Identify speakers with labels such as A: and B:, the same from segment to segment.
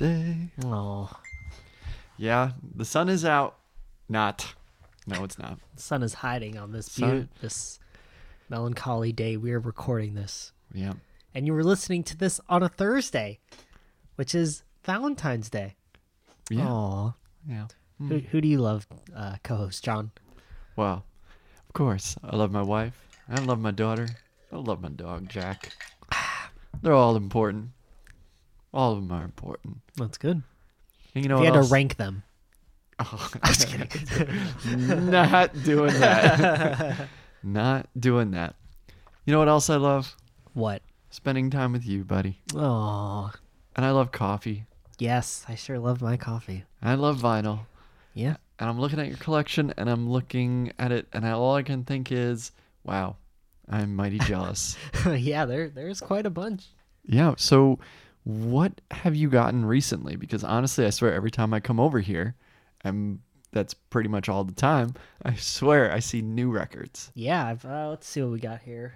A: Oh,
B: Yeah, the sun is out. Not. No, it's not.
A: the sun is hiding on this
B: Sun-
A: beau- this melancholy day. We are recording this,
B: Yeah.
A: and you were listening to this on a Thursday, which is Valentine's Day.
B: Yeah.
A: Aw.
B: Yeah.
A: Who, who do you love, uh, co-host John?
B: Well, of course, I love my wife. I love my daughter. I love my dog, Jack. They're all important. All of them are important.
A: That's good.
B: And you know
A: If you had
B: else?
A: to rank them.
B: Oh, Not doing that. Not doing that. You know what else I love?
A: What?
B: Spending time with you, buddy.
A: Oh,
B: And I love coffee.
A: yes, I sure love my coffee.
B: I love vinyl.
A: Yeah.
B: And I'm looking at your collection and I'm looking at it and I, all I can think is, wow, I'm mighty jealous.
A: yeah, there there's quite a bunch.
B: Yeah. So, what have you gotten recently? Because honestly, I swear every time I come over here, and that's pretty much all the time. I swear I see new records.
A: Yeah, I've, uh, let's see what we got here.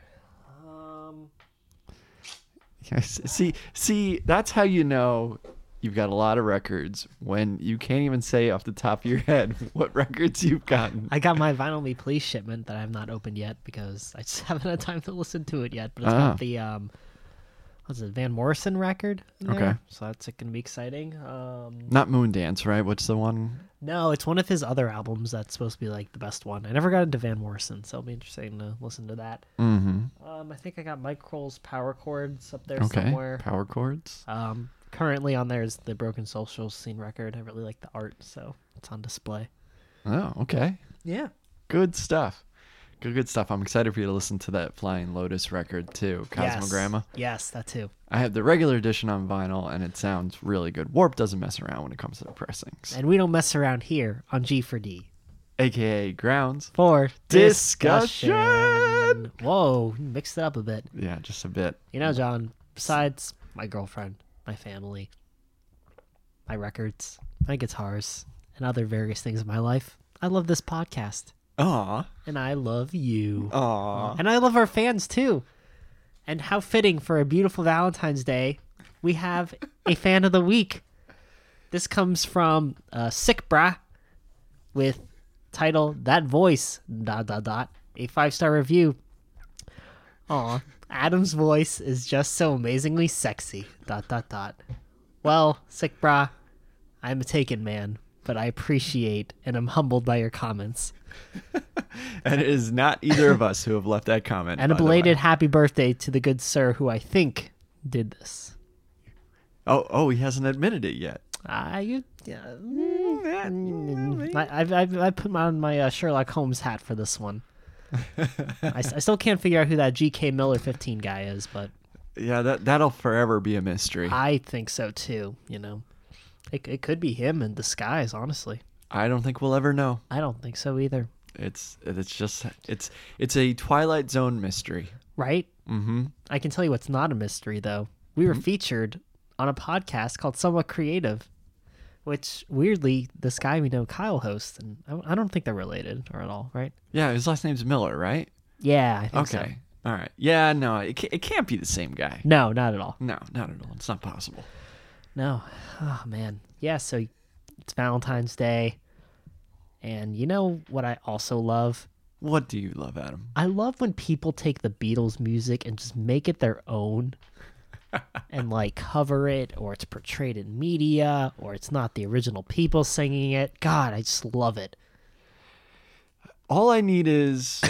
A: Um,
B: Yes. See, see, that's how you know you've got a lot of records when you can't even say off the top of your head what records you've gotten.
A: I got my Vinyl Me Please shipment that I have not opened yet because I just haven't had time to listen to it yet. But it's
B: Ah.
A: got the um, what's it, Van Morrison record? there,
B: Okay.
A: so that's gonna be exciting. Um,
B: Not Moondance, right? What's the one?
A: no, it's one of his other albums that's supposed to be like the best one. I never got into Van Morrison, so it'll be interesting to listen to that.
B: Mm-hmm.
A: Um, I think I got Mike Krol's Power Chords up there
B: Okay.
A: somewhere.
B: Power chords.
A: Um, currently on there is the Broken Social Scene record. I really like the art, so it's on display.
B: Oh, okay.
A: Yeah.
B: Good stuff. Good, stuff. I'm excited for you to listen to that Flying Lotus record too, Cosmogramma.
A: Yes, yes that too.
B: I have the regular edition on vinyl, and it sounds really good. Warp doesn't mess around when it comes to the pressings,
A: And we don't mess around here on G for D.
B: aka Grounds.
A: For
B: Discussion.
A: discussion. Whoa, mixed it up a bit.
B: Yeah, just a bit.
A: You know, John, besides my girlfriend, my family, my records, my guitars, and other various things in my life, I love this podcast.
B: Aw,
A: And I love you.
B: aw.
A: And I love our fans too. And how fitting for a beautiful Valentine's Day, we have a fan of the week. This comes from uh, Sick Bra with title That Voice dot dot dot a five star review. Aw, Adam's voice is just so amazingly sexy. Dot dot dot. Well, Sick Bra, I'm a taken man, but I appreciate and I'm humbled by your comments.
B: And it is not either of us who have left that comment.
A: And a
B: by the way.
A: belated happy birthday to the good sir who I think did this.
B: Oh, oh, he hasn't admitted it yet.
A: I, you, yeah, mm, I, I've, I've, I put on my uh, Sherlock Holmes hat for this one. I still can't figure out who that G.K. Miller 15 guy is, but
B: Yeah, that that'll forever be a mystery.
A: I think so too. You know, it, it could be him in disguise. Honestly,
B: I don't think we'll ever know.
A: I don't think so either.
B: It's it's just it's it's a Twilight Zone mystery.
A: Right?
B: Mm-hmm.
A: I can tell you what's not a mystery though. We were featured on a podcast called Somewhat Creative, which weirdly this guy we know Kyle hosts, and I, I don't think they're related or at all, right?
B: Yeah, his last name's Miller, right?
A: Yeah, I think so.
B: Okay. All right. Yeah, no, it, it can't be the same guy.
A: No, not at all.
B: No, not at all. It's not possible.
A: No. Oh man. Yeah, so it's Valentine's Day. And you know what I also love?
B: What do you love, Adam?
A: I love when people take the Beatles music and just make it their own and like cover it or it's portrayed in media or it's not the original people singing it. God, I just love it.
B: All I need is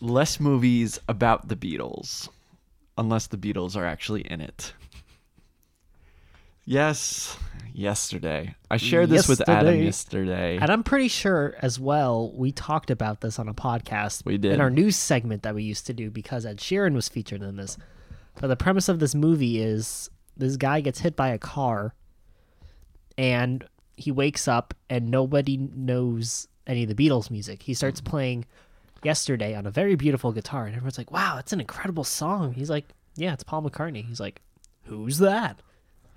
B: less movies about the Beatles, unless the Beatles are actually in it. Yes, yesterday. I shared this with Adam
A: Yesterday.
B: yesterday.
A: And I'm pretty sure as well, we talked about this on a podcast.
B: We did.
A: In our news segment that we used to do because Ed Sheeran was featured in this. But the premise of this movie is this guy gets hit by a car and he wakes up and nobody knows any of the Beatles music. He starts playing yesterday on a very beautiful guitar and everyone's like, wow, it's an incredible song. He's like, yeah, it's Paul McCartney. He's like, who's that?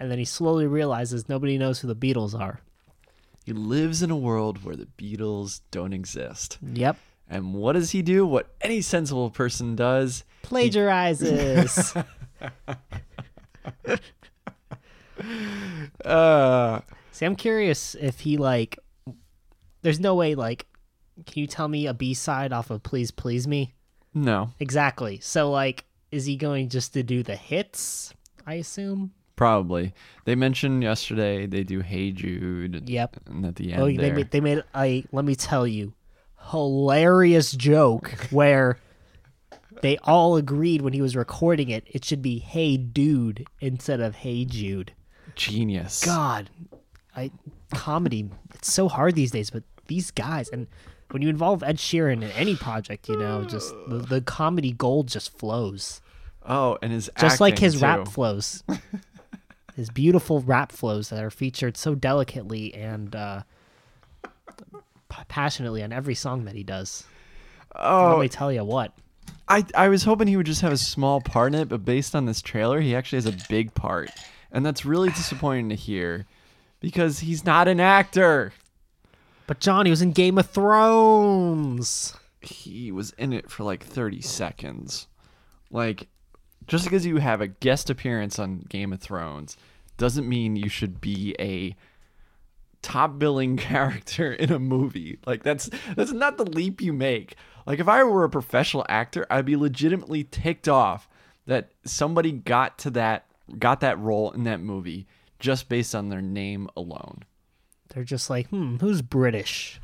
A: And then he slowly realizes nobody knows who the Beatles are.
B: He lives in a world where the Beatles don't exist.
A: Yep.
B: And what does he do? What any sensible person does.
A: plagiarizes.
B: Uh,
A: See, I'm curious if he like. There's no way. Like, can you tell me a B side off of "Please Please Me"?
B: no,
A: Exactly. So, like, is he going just to do the hits? I assume.
B: Probably. They mentioned yesterday they do "Hey Jude."
A: Yep.
B: And at the oh, end
A: Oh, they
B: there,
A: made they made a let me tell you, hilarious joke where they all agreed when he was recording it, it should be "Hey Dude" instead of "Hey Jude."
B: genius.
A: God, I comedy. It's so hard these days, but these guys and when you involve Ed Sheeran in any project, you know, just the, the comedy gold just flows,
B: Oh, and his
A: just like his rap flows. his beautiful rap flows that are featured so delicately and uh, passionately on every song that he does.
B: Oh, Let
A: me tell you what.
B: I I was hoping he would just have a small part in it, but based on this trailer, he actually has a big part, and that's really disappointing to hear, because he's not an actor.
A: But John, he was in Game of Thrones.
B: He was in it for like thirty seconds. Like, just because you have a guest appearance on Game of Thrones doesn't mean you should be a top billing character in a movie. Like that's that's not the leap you make. Like if I were a professional actor, I'd be legitimately ticked off that somebody got to that got that role in that movie just based on their name alone.
A: They're just like, hmm, who's British?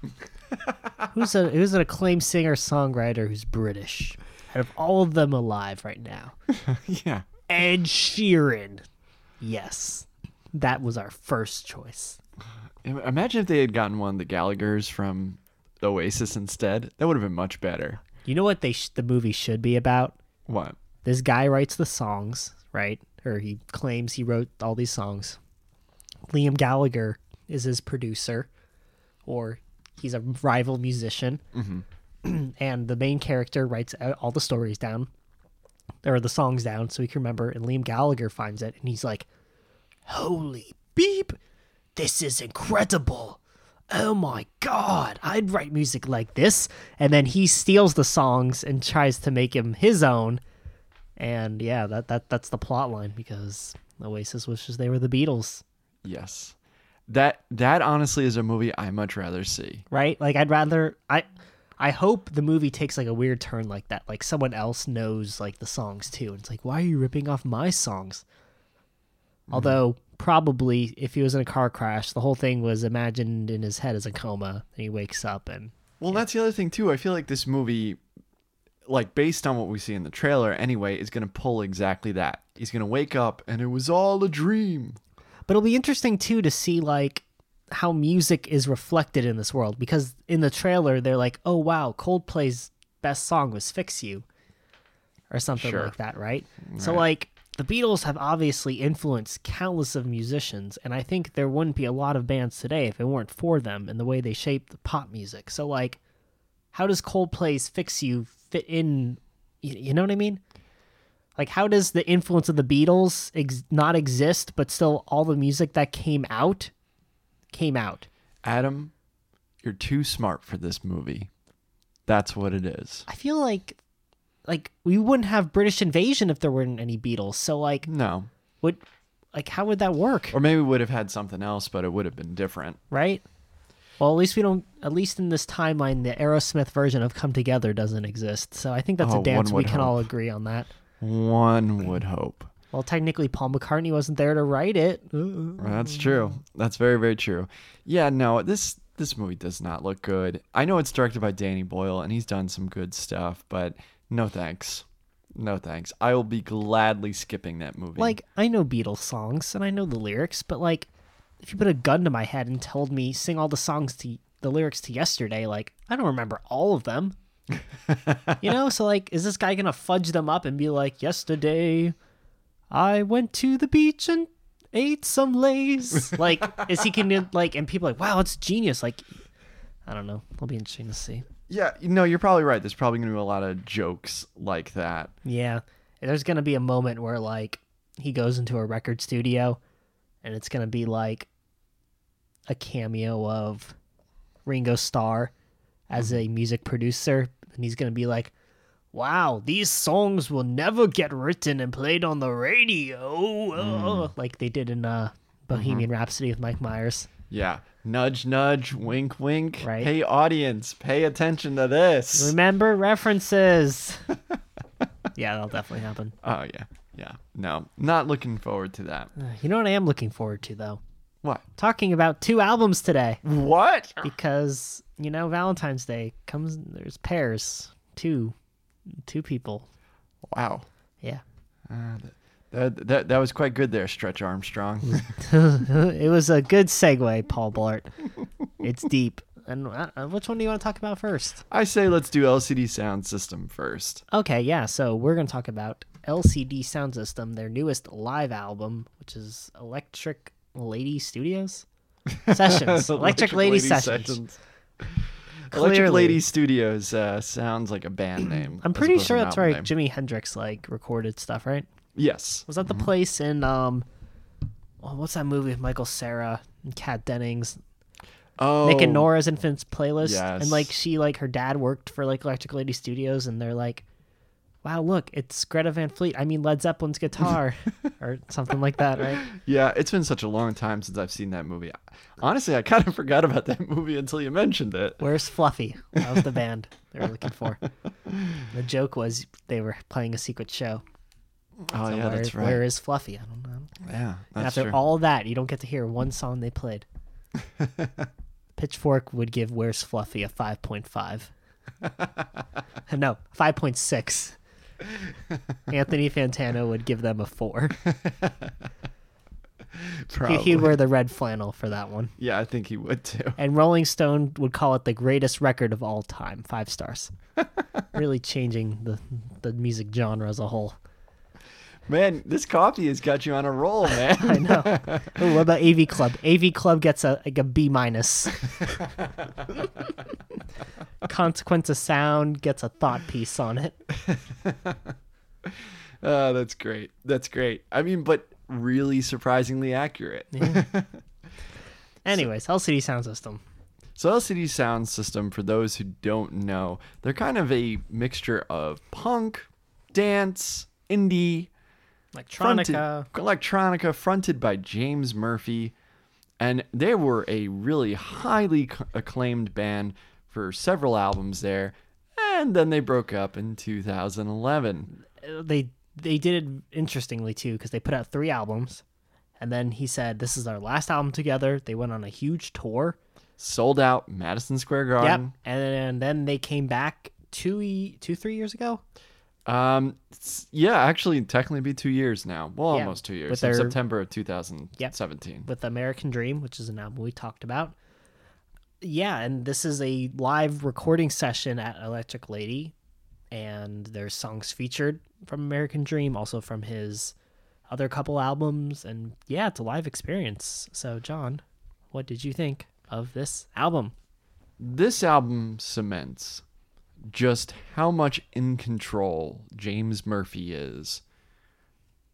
A: who's a who's an acclaimed singer songwriter who's British? Out of all of them alive right now,
B: yeah.
A: Ed Sheeran. Yes, that was our first choice.
B: Imagine if they had gotten one of the Gallaghers from Oasis instead. That would have been much better.
A: You know what they sh- the movie should be about?
B: What?
A: This guy writes the songs, right? Or he claims he wrote all these songs. Liam Gallagher is his producer, or he's a rival musician. Mm-hmm. and the main character writes uh, all the stories down, or the songs down, so he can remember. And Liam Gallagher finds it, and he's like, "Holy beep! This is incredible! Oh my god! I'd write music like this." And then he steals the songs and tries to make him his own. And yeah, that that that's the plot line because Oasis wishes they were the Beatles,
B: Yes. That that honestly is a movie I much rather see.
A: right? Like I'd rather I I hope the movie takes like a weird turn like that. Like someone else knows like the songs too. And it's like, why are you ripping off my songs? Mm-hmm. Although probably if he was in a car crash, the whole thing was imagined in his head as a coma, and he wakes up and
B: Well, that's the other thing too. I feel like this movie like based on what we see in the trailer anyway is going to pull exactly that. He's going to wake up and it was all a dream.
A: But it'll be interesting too to see like how music is reflected in this world because in the trailer they're like, "Oh wow, Coldplay's best song was Fix You." Or something
B: Sure.
A: like that, right? So like the Beatles have obviously influenced countless of musicians and I think there wouldn't be a lot of bands today if it weren't for them and the way they shaped the pop music. So like how does Coldplay's Fix You fit in you, you know what I mean? Like, how does the influence of the Beatles ex- not exist, but still all the music that came out came out?
B: Adam, you're too smart for this movie. That's what it is.
A: I feel like, like we wouldn't have British Invasion if there weren't any Beatles. So, like,
B: No.
A: would like how would that work?
B: Or maybe we would have had something else, but it would have been different.
A: Right? Well, at least we don't. At least in this timeline, the Aerosmith version of "Come Together" doesn't exist. So I think that's
B: Oh,
A: a dance we can all agree on that.
B: One would hope.
A: Well, technically, Paul McCartney wasn't there to write it.
B: That's true. That's very very true. Yeah, no, this this movie does not look good. I know it's directed by Danny Boyle and he's done some good stuff, but no thanks. no thanks. I will be gladly skipping that movie.
A: Like I know Beatles songs and I know the lyrics, but like if you put a gun to my head and told me sing all the songs to the lyrics to yesterday, like I don't remember all of them. you know, so like is this guy going to fudge them up and be like, "Yesterday I went to the beach and ate some lays." like is he to like and people are like, "Wow, it's genius." Like I don't know. It'll be interesting to see.
B: yeah, no, you're probably right. There's probably going to be a lot of jokes like that.
A: Yeah. There's going to be a moment where like he goes into a record studio and it's going to be like a cameo of Ringo Starr as mm-hmm. a music producer and he's going to be like Wow, these songs will never get written and played on the radio, uh," like they did in uh, Bohemian Rhapsody with Mike Myers.
B: Yeah. Nudge, nudge, wink, wink.
A: Right.
B: Hey, audience, pay attention to this.
A: Remember references. yeah, that'll definitely happen.
B: Oh, yeah. Yeah. No, not looking forward to that.
A: Uh, You know what I am looking forward to though?
B: What?
A: Talking about two albums today.
B: What?
A: because you know Valentine's Day comes. There's pairs, two, two people.
B: Wow.
A: Yeah,
B: Uh, that, that, that was quite good there, Stretch Armstrong.
A: it was a good segue, Paul Blart. It's deep. And uh, uh, which one do you want to talk about first?
B: I say let's do LCD sound system first.
A: Okay, yeah. So we're gonna talk about LCD Sound System, their newest live album, which is Electric Lady Studios Sessions. Electric, Lady, Sessions.
B: Electric
A: Clearly.
B: Lady Studios uh, sounds like a band name.
A: I'm pretty sure that's where
B: name.
A: Jimi Hendrix like recorded stuff, right?
B: Yes.
A: Was that the place in um oh, what's that movie with Michael Cera and Kat Dennings?
B: Oh,
A: Nick and Nora's Infinite Playlist.
B: Yes.
A: And like she like her dad worked for like Electric Lady Studios and they're like, Wow, look, it's Greta Van Fleet. I mean Led Zeppelin's guitar or something like that, right?
B: Yeah, it's been such a long time since I've seen that movie. Honestly, I kind of forgot about that movie until you mentioned it.
A: Where's Fluffy? That was the band they were looking for. The joke was they were playing a secret show.
B: Oh
A: So
B: yeah,
A: where,
B: that's right.
A: where is Fluffy? I don't know.
B: yeah,
A: after
B: true.
A: all that, you don't get to hear one song they played. Pitchfork would give Where's Fluffy a 5.5. no, 5.6. Anthony Fantano would give them a 4. He,
B: Probably.
A: he'd wear the red flannel for that one.
B: Yeah, I think he would too.
A: And Rolling Stone would call it the greatest record of all time, 5 stars. really changing the, the music genre as a whole.
B: Man, this coffee has got you on a roll, man.
A: I know. Ooh, what about AV Club? AV Club gets a like a B minus. Consequence of Sound gets a thought piece on it.
B: Oh, that's great. That's great. I mean, but really surprisingly accurate.
A: Anyways, LCD Sound System.
B: So LCD Sound System, for those who don't know, they're kind of a mixture of punk, dance, indie, fronted-
A: Electronica.
B: electronica, fronted by James Murphy, and they were a really highly acclaimed band for several albums there, and then they broke up in 2011.
A: Uh, They they did it interestingly too because they put out three albums, and then he said this is our last album together. They went on a huge tour.
B: Sold out Madison Square
A: Yep,
B: Garden.
A: and then they came back two e- two three years ago.
B: Um, yeah, actually, technically be two years now. Well,
A: Yeah,
B: almost two years.
A: their-
B: September of 2017.
A: with American Dream, which is an album we talked about. Yeah, and this is a live recording session at Electric Lady, and there's songs featured from American Dream, also from his other couple albums, and yeah, it's a live experience. So, John, what did you think of this album?
B: This album cements just how much in control James Murphy is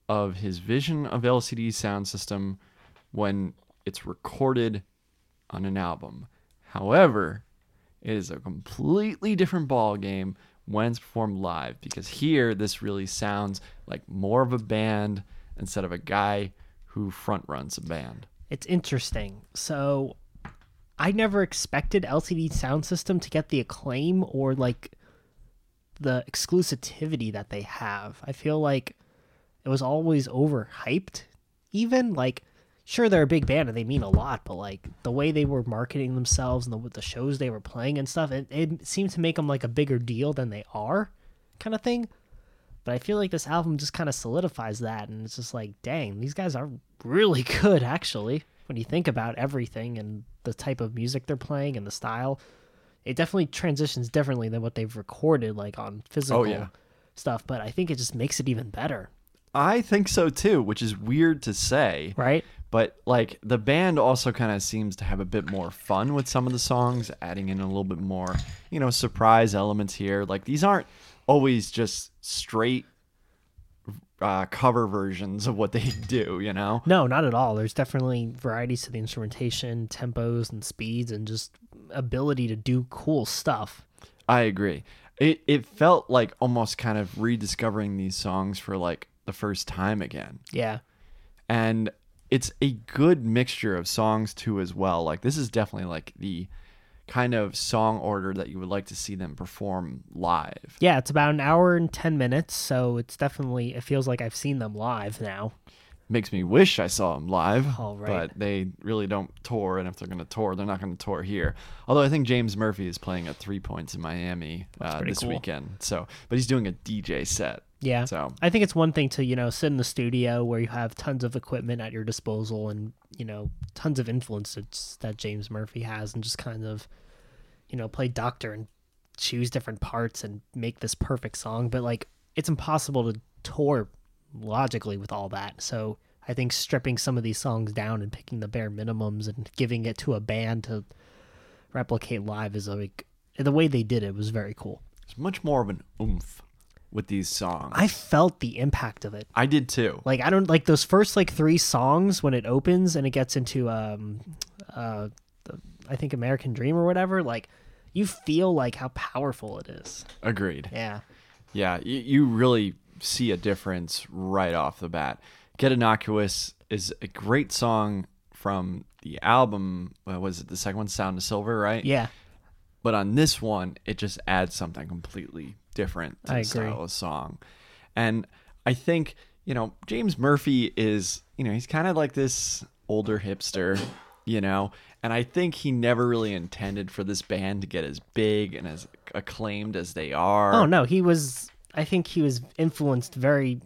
B: of his vision of LCD sound system when it's recorded on an album. However, it is a completely different ball game when it's performed live because here this really sounds like more of a band instead of a guy who front runs a band.
A: It's interesting. So, I never expected LCD Sound System to get the acclaim or like the exclusivity that they have. I feel like it was always overhyped. Even like, sure, they're a big band and they mean a lot, but like the way they were marketing themselves and the, the shows they were playing and stuff, it, it seemed to make them like a bigger deal than they are, kind of thing. But I feel like this album just kind of solidifies that, and it's just like, dang, these guys are really good actually. When you think about everything and the type of music they're playing and the style, it definitely transitions differently than what they've recorded, like on physical oh,
B: yeah.
A: stuff. But I think it just makes it even better,
B: I think so too, which is weird to say.
A: right?
B: But like the band also kind of seems to have a bit more fun with some of the songs, adding in a little bit more, you know, surprise elements here. Like these aren't always just straight uh, cover versions of what they do, you know?
A: No, not at all. There's definitely varieties to the instrumentation, tempos, and speeds, and just ability to do cool stuff.
B: I agree. It it felt like almost kind of rediscovering these songs for like the first time again.
A: Yeah.
B: and it's a good mixture of songs too as well like this is definitely like the kind of song order that you would like to see them perform live
A: Yeah, it's about an hour and 10 minutes, so it's definitely, it feels like I've seen them live now.
B: makes me wish i saw them live
A: All right.
B: but they really don't tour and if they're going to tour they're not going to tour here although i think james murphy is playing at three points in miami uh, this
A: cool.
B: weekend so but he's doing a dj set
A: Yeah.
B: so
A: I think it's one thing to, you know, sit in the studio where you have tons of equipment at your disposal and, you know, tons of influences that James Murphy has and just kind of, you know, play doctor and choose different parts and make this perfect song. But, like, it's impossible to tour logically with all that. So I think stripping some of these songs down and picking the bare minimums and giving it to a band to replicate live is like the way they did it was very cool.
B: it's much more of an oomph with these songs
A: I felt the impact of it.
B: I did too
A: Like I don't like those first like three songs when it opens and it gets into um uh the, I think American Dream or whatever, like you feel like how powerful it is.
B: agreed
A: Yeah.
B: Yeah, you, you really see a difference right off the bat. Get Innocuous is a great song from the album. Was it the second one, Sound of Silver, right?
A: Yeah.
B: But on this one, it just adds something completely different to
A: I
B: the
A: agree.
B: style of song. And I think, you know, James Murphy is, you know, he's kind of like this older hipster, you know, and I think he never really intended for this band to get as big and as acclaimed as they are.
A: Oh no, he was I think he was influenced very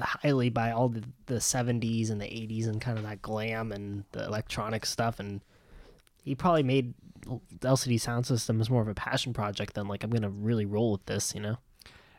A: highly by all the, the 70s and the 80s and kind of that glam and the electronic stuff and he probably made LCD sound system is more of a passion project than like I'm going to really roll with this, you know.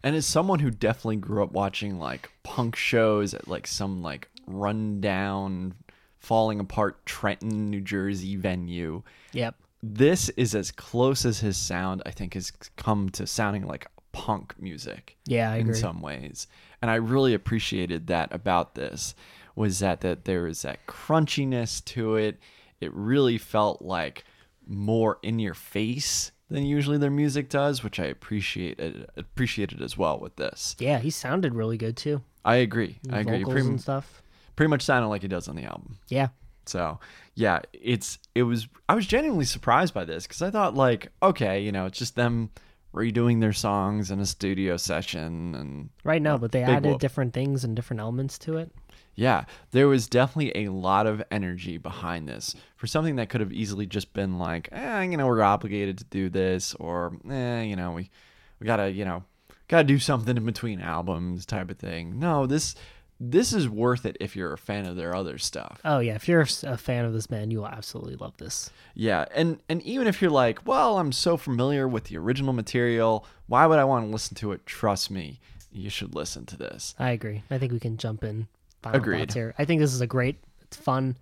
B: And as someone who definitely grew up watching like punk shows at like some like rundown, falling apart Trenton, New Jersey venue,
A: Yep.
B: this is as close as his sound I think has come to sounding like punk music
A: Yeah, I
B: in
A: agree.
B: some ways. And I really appreciated that about this was that that there was that crunchiness to it. It really felt like more in your face than usually their music does, which I appreciate appreciated as well with this.
A: Yeah, he sounded really good too.
B: I agree. I agree. Pretty,
A: and stuff.
B: pretty much sounded like he does on the album.
A: Yeah.
B: So yeah, it's it was I was genuinely surprised by this because I thought like okay, you know, it's just them redoing their songs in a studio session and
A: Right now, but they added
B: whoop.
A: different things and different elements to it.
B: Yeah, there was definitely a lot of energy behind this for something that could have easily just been like, eh, you know, we're obligated to do this or eh, you know, we we gotta you know gotta do something in between albums type of thing. No, this this is worth it if you're a fan of their other stuff.
A: Oh yeah, if you're a fan of this band, you will absolutely love this.
B: Yeah, and and even if you're like, well, I'm so familiar with the original material, why would I want to listen to it? Trust me, you should listen to this.
A: I agree. I think we can jump in. Final
B: Agreed.
A: thoughts here. I think this is a great. It's fun.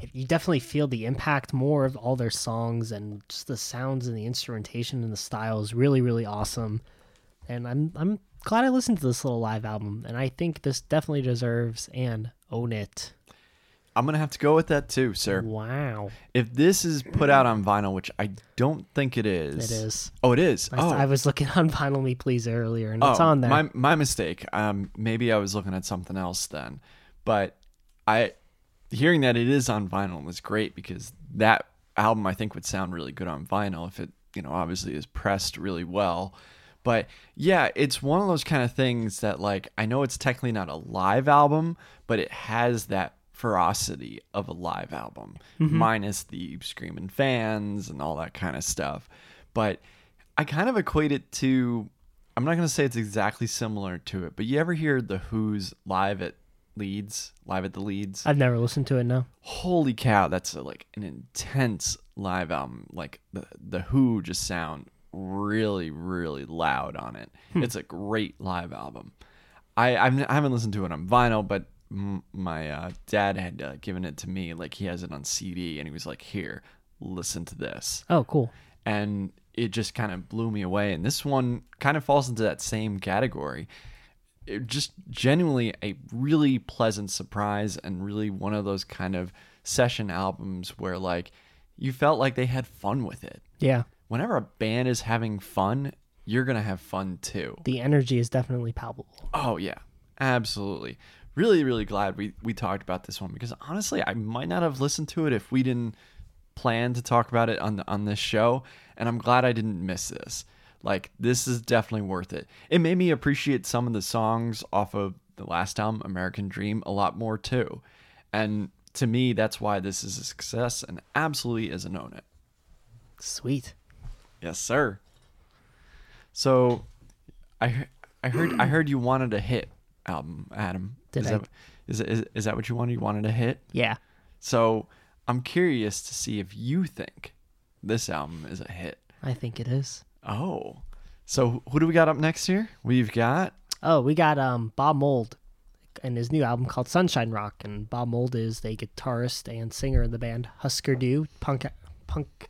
A: It, you definitely feel the impact more of all their songs and just the sounds and the instrumentation and the style is really really awesome. And I'm I'm glad I listened to this little live album. And I think this definitely deserves and own it.
B: I'm gonna have to go with that too, sir.
A: Wow,
B: If this is put out on vinyl, which I don't think it is,
A: it is.
B: Oh, it is.
A: I,
B: oh,
A: I was looking on Vinyl Me Please earlier, and it's
B: oh,
A: on there.
B: My my mistake. Um, maybe I was looking at something else then, but I hearing that it is on vinyl is great because that album I think would sound really good on vinyl if it you know obviously is pressed really well. But yeah, it's one of those kind of things that like I know it's technically not a live album, but it has that ferocity of a live album, mm-hmm. minus the screaming fans and all that kind of stuff. But I kind of equate it to I'm not gonna say it's exactly similar to it, but you ever hear the Who's live at Leeds, live at the Leeds?
A: I've never listened to it. No.
B: Holy cow, that's a, like an intense live album. Like the the Who just sound really really loud on it. Hmm. It's a great live album. I I've, I haven't listened to it on vinyl, but m- my uh, dad had uh, given it to me. Like he has it on CD, and he was like, "Here, listen to this."
A: Oh, cool.
B: and it just kind of blew me away. And this one kind of falls into that same category. It just genuinely a really pleasant surprise and really one of those kind of session albums where like you felt like they had fun with it.
A: Yeah.
B: Whenever a band is having fun, you're going to have fun too.
A: The energy is definitely palpable.
B: Oh yeah, absolutely. Really, really glad we we talked about this one because honestly, I might not have listened to it if we didn't plan to talk about it on the, on this show, and I'm glad I didn't miss this. Like this is definitely worth it. It made me appreciate some of the songs off of the last album, American Dream, a lot more too. And to me, that's why this is a success and absolutely is an own it.
A: Sweet.
B: Yes, sir. So, I I heard I heard you wanted a hit album, Adam.
A: Did
B: is
A: I?
B: That, is, is is that what you wanted? You wanted a hit.
A: Yeah.
B: So I'm curious to see if you think this album is a hit.
A: I think it is.
B: Oh, so who do we got up next here? We've got
A: Oh, we got um Bob Mould and his new album called Sunshine Rock. And Bob Mould is the guitarist and singer in the band Husker Du, punk, punk,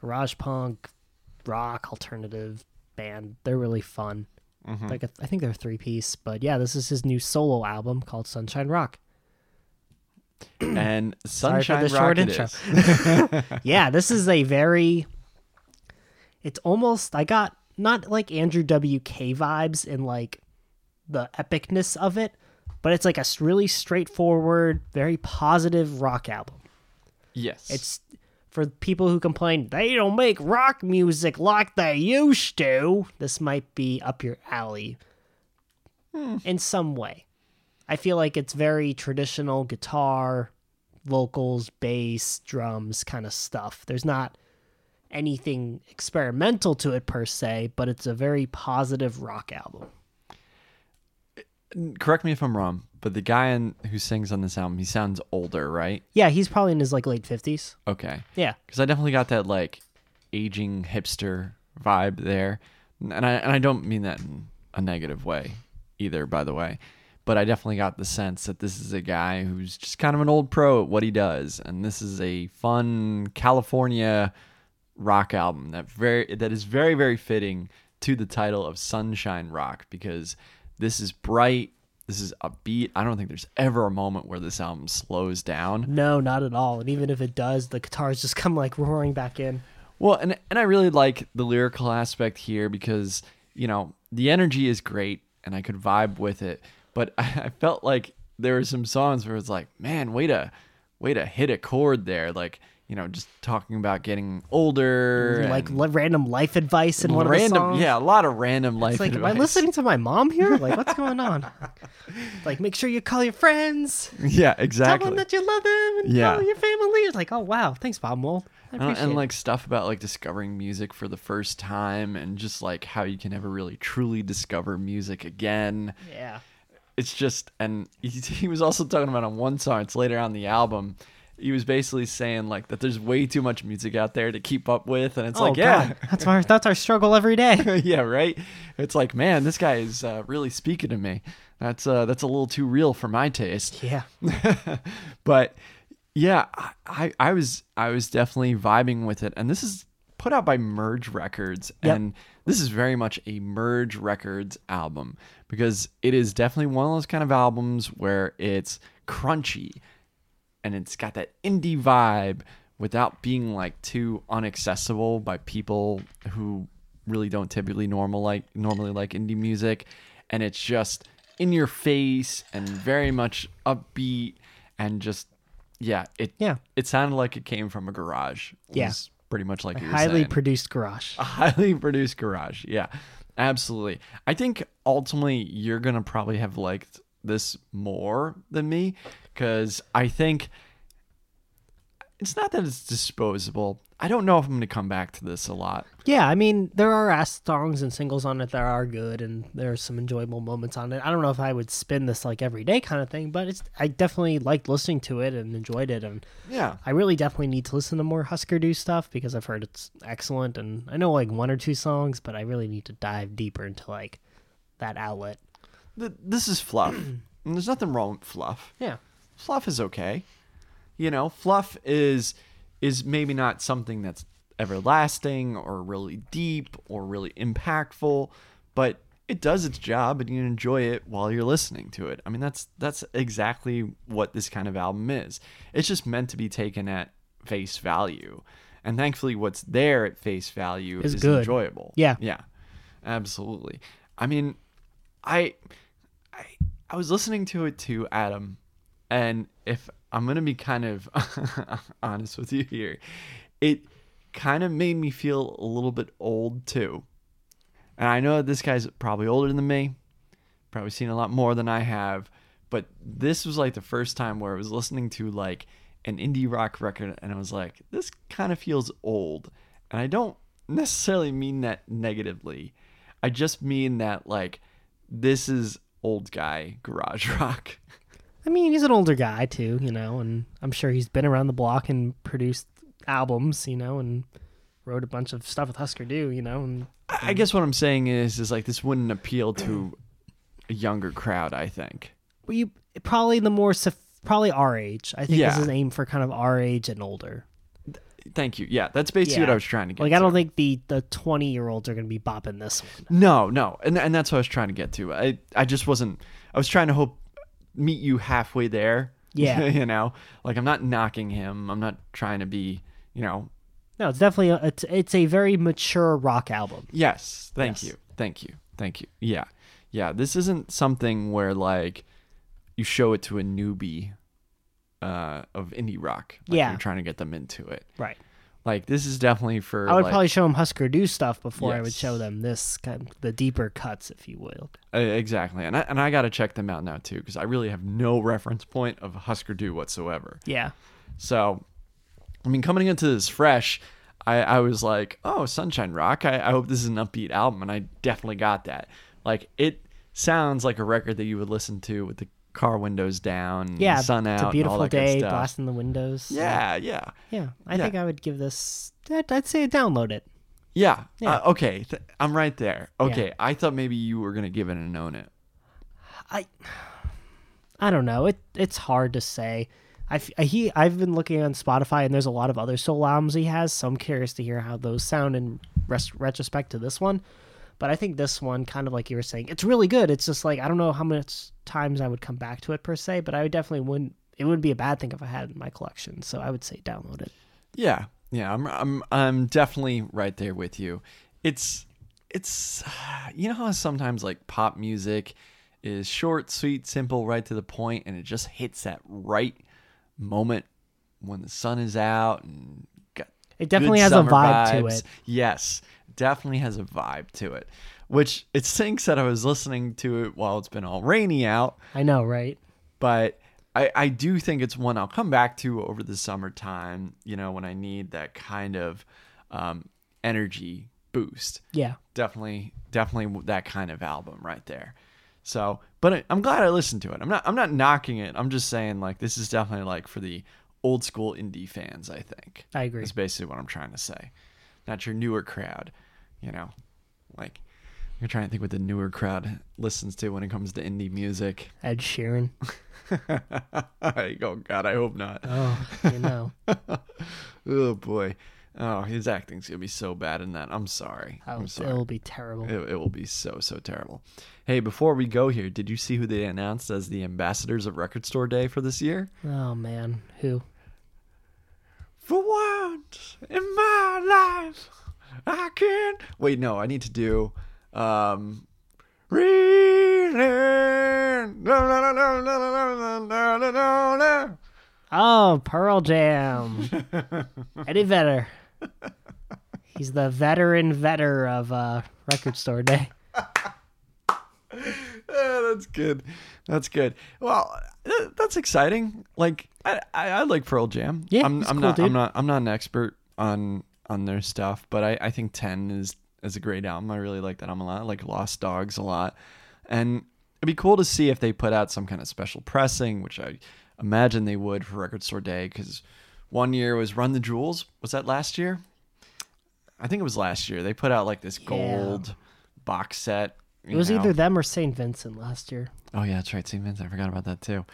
A: garage punk, rock alternative band. They're really fun. Mm-hmm. Like a, I think they're three piece, but yeah, this is his new solo album called Sunshine Rock.
B: and Sunshine Rock it
A: intro.
B: is.
A: yeah, this is a very. It's almost I got not like Andrew WK vibes in like the epicness of it, but it's like a really straightforward, very positive rock album.
B: Yes,
A: It's for people who complain they don't make rock music like they used to. This might be up your alley hmm. in some way. I feel like it's very traditional guitar, vocals, bass, drums kind of stuff. There's not anything experimental to it per se, but it's a very positive rock album.
B: Correct me if I'm wrong, but the guy in, who sings on this album, he sounds older, right?
A: Yeah, he's probably in his like late 50s.
B: Okay.
A: Yeah.
B: because I definitely got that like aging hipster vibe there, and I and I don't mean that in a negative way either, by the way, but I definitely got the sense that this is a guy who's just kind of an old pro at what he does, and this is a fun California rock album that very that is very very fitting to the title of Sunshine Rock because this is bright. This is upbeat. I don't think there's ever a moment where this album slows down.
A: No, not at all. And even if it does, the guitars just come like roaring back in.
B: Well, and and I really like the lyrical aspect here because you know the energy is great and I could vibe with it, but I, I felt like there were some songs where it's like, man, way to way to hit a chord there, like you know, just talking about getting older,
A: like
B: and
A: li- random life advice in one of the
B: random,
A: songs.
B: yeah, a lot of random life
A: It's like, am I listening to my mom here? Like, what's going on? like, make sure you call your friends.
B: Yeah, exactly.
A: Tell them that you love them and
B: Yeah.
A: tell your family. It's like, oh wow, thanks, Bob Mould. I uh,
B: and,
A: and
B: like stuff about like discovering music for the first time and just like how you can never really truly discover music again.
A: yeah,
B: it's just and he, he was also talking about on one song it's later on the album he was basically saying like that there's way too much music out there to keep up with and it's
A: oh
B: like yeah.
A: God. that's our that's our struggle every day.
B: yeah right? It's like man this guy is uh, really speaking to me. That's uh that's a little too real for my taste.
A: Yeah,
B: but yeah I, I was i was definitely vibing with it. And this is put out by merge records.
A: Yep.
B: and this is very much a merge records album because it is definitely one of those kind of albums where it's crunchy and it's got that indie vibe without being like too unaccessible by people who really don't typically normal like normally like indie music and it's just in your face and very much upbeat and just yeah it
A: Yeah.
B: it sounded like it came from a garage
A: Yeah.
B: was pretty much like you were
A: highly
B: saying.
A: produced garage.
B: a highly produced garage yeah absolutely i think ultimately you're gonna probably have liked this more than me because i think it's not that it's disposable I don't know if I'm going to come back to this a lot.
A: Yeah, I mean, there are ass songs and singles on it that are good, and there's some enjoyable moments on it. I don't know if I would spin this like every day kind of thing, but it's I definitely liked listening to it and enjoyed it, and
B: Yeah.
A: I really definitely need to listen to more Husker Du stuff because I've heard it's excellent, and I know like one or two songs, but I really need to dive deeper into like that outlet.
B: Th- This is fluff. and there's nothing wrong with fluff.
A: Yeah,
B: Fluff is okay. You know, fluff is is maybe not something that's everlasting or really deep or really impactful, but it does its job and you enjoy it while you're listening to it. I mean, that's that's exactly what this kind of album is. It's just meant to be taken at face value. And thankfully what's there at face value
A: Is
B: is
A: good.
B: enjoyable.
A: Yeah.
B: Yeah. Absolutely. I mean, I I I was listening to it too, Adam, and if I'm gonna be kind of honest with you here, it kind of made me feel a little bit old too. And I know this guy's probably older than me, probably seen a lot more than I have, but this was like the first time where I was listening to like an indie rock record and I was like, this kind of feels old. And I don't necessarily mean that negatively. I just mean that like this is old guy garage rock.
A: I mean he's an older guy too, you know, and I'm sure he's been around the block and produced albums, you know, and wrote a bunch of stuff with Husker Du, you know, and
B: I I guess what I'm saying is is like this wouldn't appeal to a younger crowd, I think.
A: Well, you probably the more probably our age. I think
B: Yeah.
A: this is aimed for kind of our age and older.
B: Thank you. Yeah, that's basically what I was trying to get.
A: Like I don't think the the twenty year olds are going to be bopping this one.
B: No, no, and and that's what I was trying to get to. I I just wasn't. I was trying to hope meet you halfway there.
A: Yeah.
B: you know, like I'm not knocking him. I'm not trying to be. You know.
A: No, it's definitely a, it's it's a very mature rock album.
B: Yes. Thank
A: Yes.
B: you. Thank you. Thank you. Yeah. Yeah. This isn't something where like you show it to a newbie uh, of indie rock. Like
A: Yeah.
B: You're trying to get them into it.
A: Right.
B: Like this is definitely for.
A: I would
B: like,
A: probably show them Husker Du stuff before I would show them this kind of the deeper cuts, if you will.
B: Uh, exactly, and I and I got to check them out now too because I really have no reference point of Husker Du whatsoever.
A: Yeah.
B: So, I mean, coming into this fresh, I, I was like, oh, Sunshine Rock. I, I hope this is an upbeat album, and I definitely got that. Like, it sounds like a record that you would listen to with the car windows down,
A: Yeah.
B: sun out,
A: it's a
B: and all
A: beautiful day, blasting the windows.
B: Yeah, yeah,
A: Yeah. I
B: Yeah.
A: think I would give this. I'd, I'd say download it.
B: yeah.
A: Yeah.
B: Uh, okay, th- I'm right there. Okay, I thought maybe you were gonna give it an own it.
A: I I don't know. It it's hard to say. I he I've been looking on Spotify and there's a lot of other solo albums he has, so I'm curious to hear how those sound in res- retrospect to this one. But I think this one, kind of like you were saying, it's really good. It's just like I don't know how much times I would come back to it per se, but I would definitely wouldn't. It wouldn't be a bad thing if I had it in my collection. So I would say download it.
B: Yeah, yeah, I'm I'm I'm definitely right there with you. It's it's you know how sometimes like pop music is short, sweet, simple, right to the point, and it just hits that right moment when the sun is out and got
A: It definitely has a vibe to it.
B: Yes, definitely has a vibe to it. Which it sinks that I was listening to it while it's been all rainy out,
A: I know, right?
B: but I, I do think it's one I'll come back to over the summertime, you know, when I need that kind of um, energy boost.
A: Yeah.
B: Definitely, definitely that kind of album right there. So, but I, I'm glad I listened to it. I'm not, I'm not knocking it. I'm just saying like this is definitely like for the old school indie fans. I think
A: I agree.
B: That's basically what I'm trying to say. Not your newer crowd, you know, like you're trying to think what the newer crowd listens to when it comes to indie music.
A: Ed Sheeran.
B: oh God, I hope not.
A: Oh, you know.
B: Oh boy. Oh, his acting's gonna be so bad in that. I'm sorry.
A: Oh,
B: I'm sorry.
A: it'll be terrible.
B: It, it will be so so terrible. Hey, before we go here, did you see who they announced as the ambassadors of Record Store Day for this year?
A: Oh man, who?
B: For once in my life, I can't. Wait, no, I need to do. Um.
A: Oh, Pearl Jam. Eddie Vedder. He's the veteran vetter of uh, Record Store Day.
B: Yeah, that's good. That's good. Well, uh, that's exciting. Like I, I, I like Pearl Jam.
A: Yeah,
B: I'm, I'm
A: cool
B: not.
A: dude.
B: I'm not. I'm not an expert on on their stuff, but I, I think 10 is, is a great album. I really like that album a lot. I like Lost Dogs a lot. And it'd be cool to see if they put out some kind of special pressing, which I imagine they would for Record Store Day, because one year was Run the Jewels. Was that last year? I think it was last year. They put out like this gold box set.
A: It was
B: know.
A: either them or St. Vincent last year.
B: Oh yeah, that's right, St. Vincent. I forgot about that too.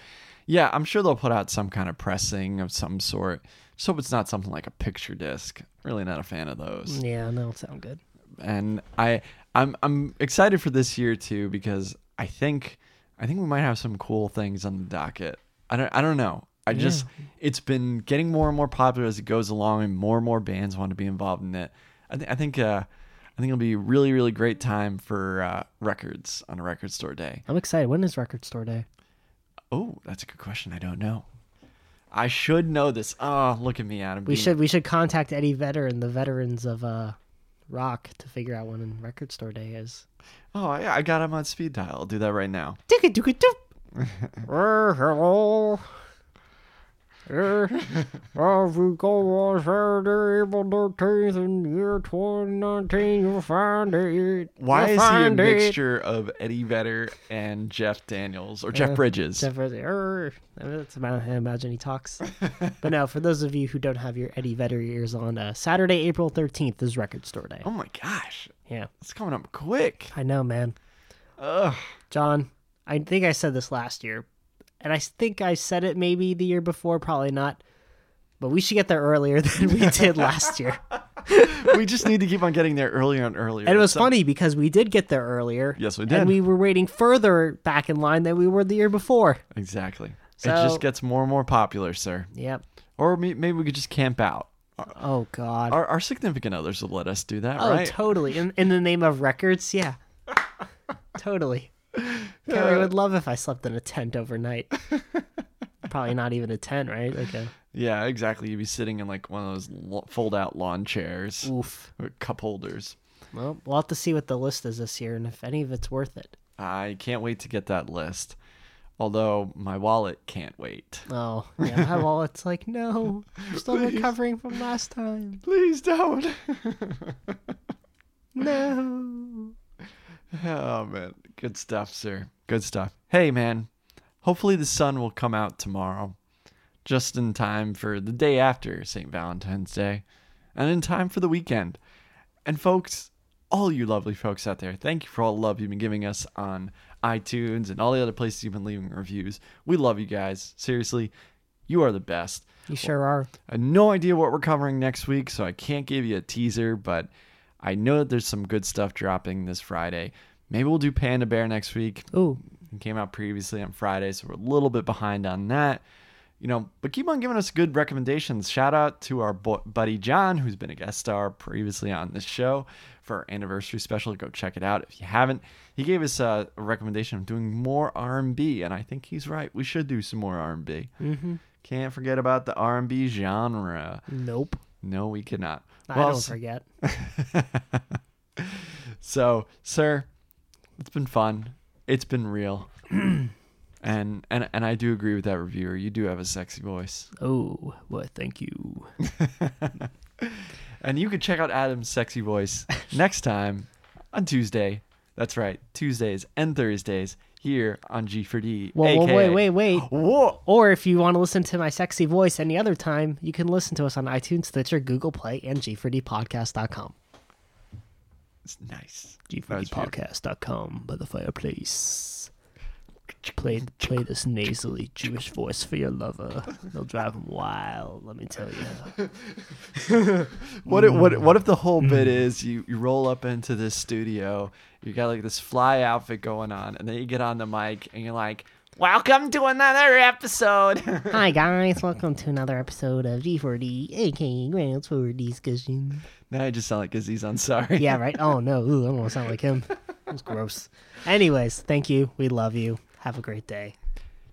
B: Yeah, I'm sure they'll put out some kind of pressing of some sort. Just hope it's not something like a picture disc. Really not a fan of those.
A: Yeah, it sound good.
B: And I I'm I'm excited for this year too because I think I think we might have some cool things on the docket. I don't I don't know. I just it's been getting more and more popular as it goes along and more and more bands want to be involved in it. I think I think uh I think it'll be a really really great time for uh, records on a record store day.
A: I'm excited. When is Record Store Day?
B: Oh, that's a good question. I don't know. I should know this. Oh, look at me, Adam.
A: We should we should contact Eddie Vedder and the veterans of uh rock to figure out when Record Store Day is.
B: Oh, I, I got him on speed dial. I'll do that right now.
A: Hello. As we go on Saturday, April 13th in year 2019, you'll find it.
B: Why
A: You'll
B: is he a
A: find it.
B: mixture of Eddie Vedder and Jeff Daniels or Jeff
A: Uh,
B: Bridges?
A: Jeff Bridges. "Err." That's about how I imagine he talks. but now, for those of you who don't have your Eddie Vedder ears on, uh, Saturday, April 13th is Record Store Day.
B: oh my gosh,
A: Yeah,
B: it's coming up quick.
A: I know, man.
B: Ugh.
A: John, I think I said this last year, and I think I said it maybe the year before, probably not. But we should get there earlier than we did last year.
B: we just need to keep on getting there earlier and earlier.
A: And it was
B: So-
A: funny because we did get there earlier.
B: Yes, we did.
A: And we were waiting further back in line than we were the year before.
B: Exactly. it just gets more and more popular, sir.
A: Yep.
B: Or maybe we could just camp out.
A: Oh God.
B: Our, our significant others will let us do that,
A: oh,
B: right?
A: totally. In in the name of records, yeah. totally. Carrie would love if I slept in a tent overnight. Probably not even a tent, right? A
B: yeah, exactly. You'd be sitting in like one of those fold-out lawn chairs
A: oof.
B: with cup holders.
A: Well, we'll have to see what the list is this year and if any of it's worth it.
B: I can't wait to get that list. Although my wallet can't wait.
A: Oh, yeah. My wallet's like, no, I'm still recovering from last time.
B: Please don't.
A: No.
B: oh man, good stuff, sir. Good stuff. Hey man, hopefully the sun will come out tomorrow, just in time for the day after St. Valentine's Day, and in time for the weekend. And folks, all you lovely folks out there, thank you for all the love you've been giving us on iTunes and all the other places you've been leaving reviews. We love you guys. Seriously, you are the best.
A: You sure are.
B: I have no idea what we're covering next week, so I can't give you a teaser, but I know that there's some good stuff dropping this Friday. Maybe we'll do Panda Bear next week.
A: Ooh,
B: It came out previously on Friday, so we're a little bit behind on that. You know, but keep on giving us good recommendations. Shout out to our bo- buddy John, who's been a guest star previously on this show for our anniversary special. Go check it out if you haven't. He gave us uh, a recommendation of doing more R&B, and I think he's right. We should do some more R&B.
A: mm-hmm.
B: Can't forget about the R&B genre.
A: Nope.
B: No, we cannot.
A: I
B: Well,
A: don't forget.
B: So, sir, it's been fun. It's been real. and and and I do agree with that reviewer. You do have a sexy voice.
A: Oh, well, thank you.
B: And you can check out Adam's sexy voice next time on Tuesday. That's right, Tuesdays and Thursdays here on G4D.
A: Well,
B: aka
A: wait, wait, wait.
B: Whoa!
A: Or if you want to listen to my sexy voice any other time, you can listen to us on iTunes, Stitcher, Google Play, and G4Dpodcast.com.
B: It's nice. That was beautiful.
A: G4Dpodcast.com by the fireplace. Play, play this nasally Jewish voice for your lover. They'll drive him wild, let me tell you.
B: What if, what what if the whole bit
A: Mm.
B: is you, you roll up into this studio, you got like this fly outfit going on, and then you get on the mic and you're like, "Welcome to another episode."
A: Hi, guys. Welcome to another episode of G4D, aka Grounds for Discussion.
B: now I just sound like Aziz Ansari.
A: Yeah, right? Oh, no. Ooh, I don't want to sound like him. That's gross. Anyways, thank you. We love you. Have a great day.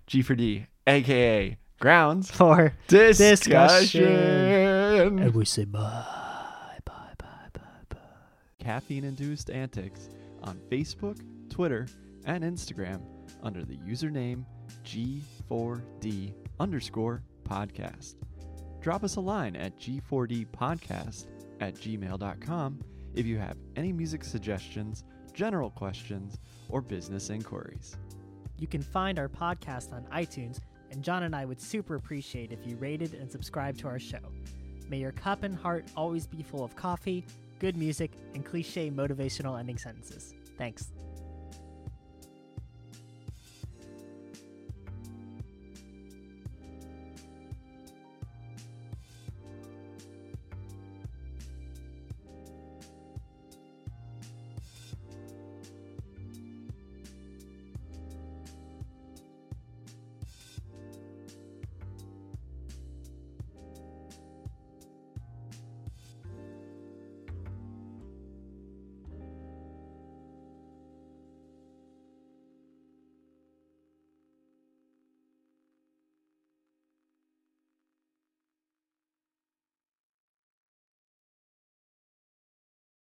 B: G for D, aka Grounds
A: For
B: Discussion.
A: And we say bye, bye, bye, bye, bye.
B: Caffeine induced antics on Facebook, Twitter, and Instagram under the username G4D underscore podcast. Drop us a line at G4D podcast at gmail.com if you have any music suggestions, general questions, or business inquiries.
A: You can find our podcast on iTunes, and John and I would super appreciate if you rated and subscribed to our show. May your cup and heart always be full of coffee, good music, and cliche motivational ending sentences. Thanks.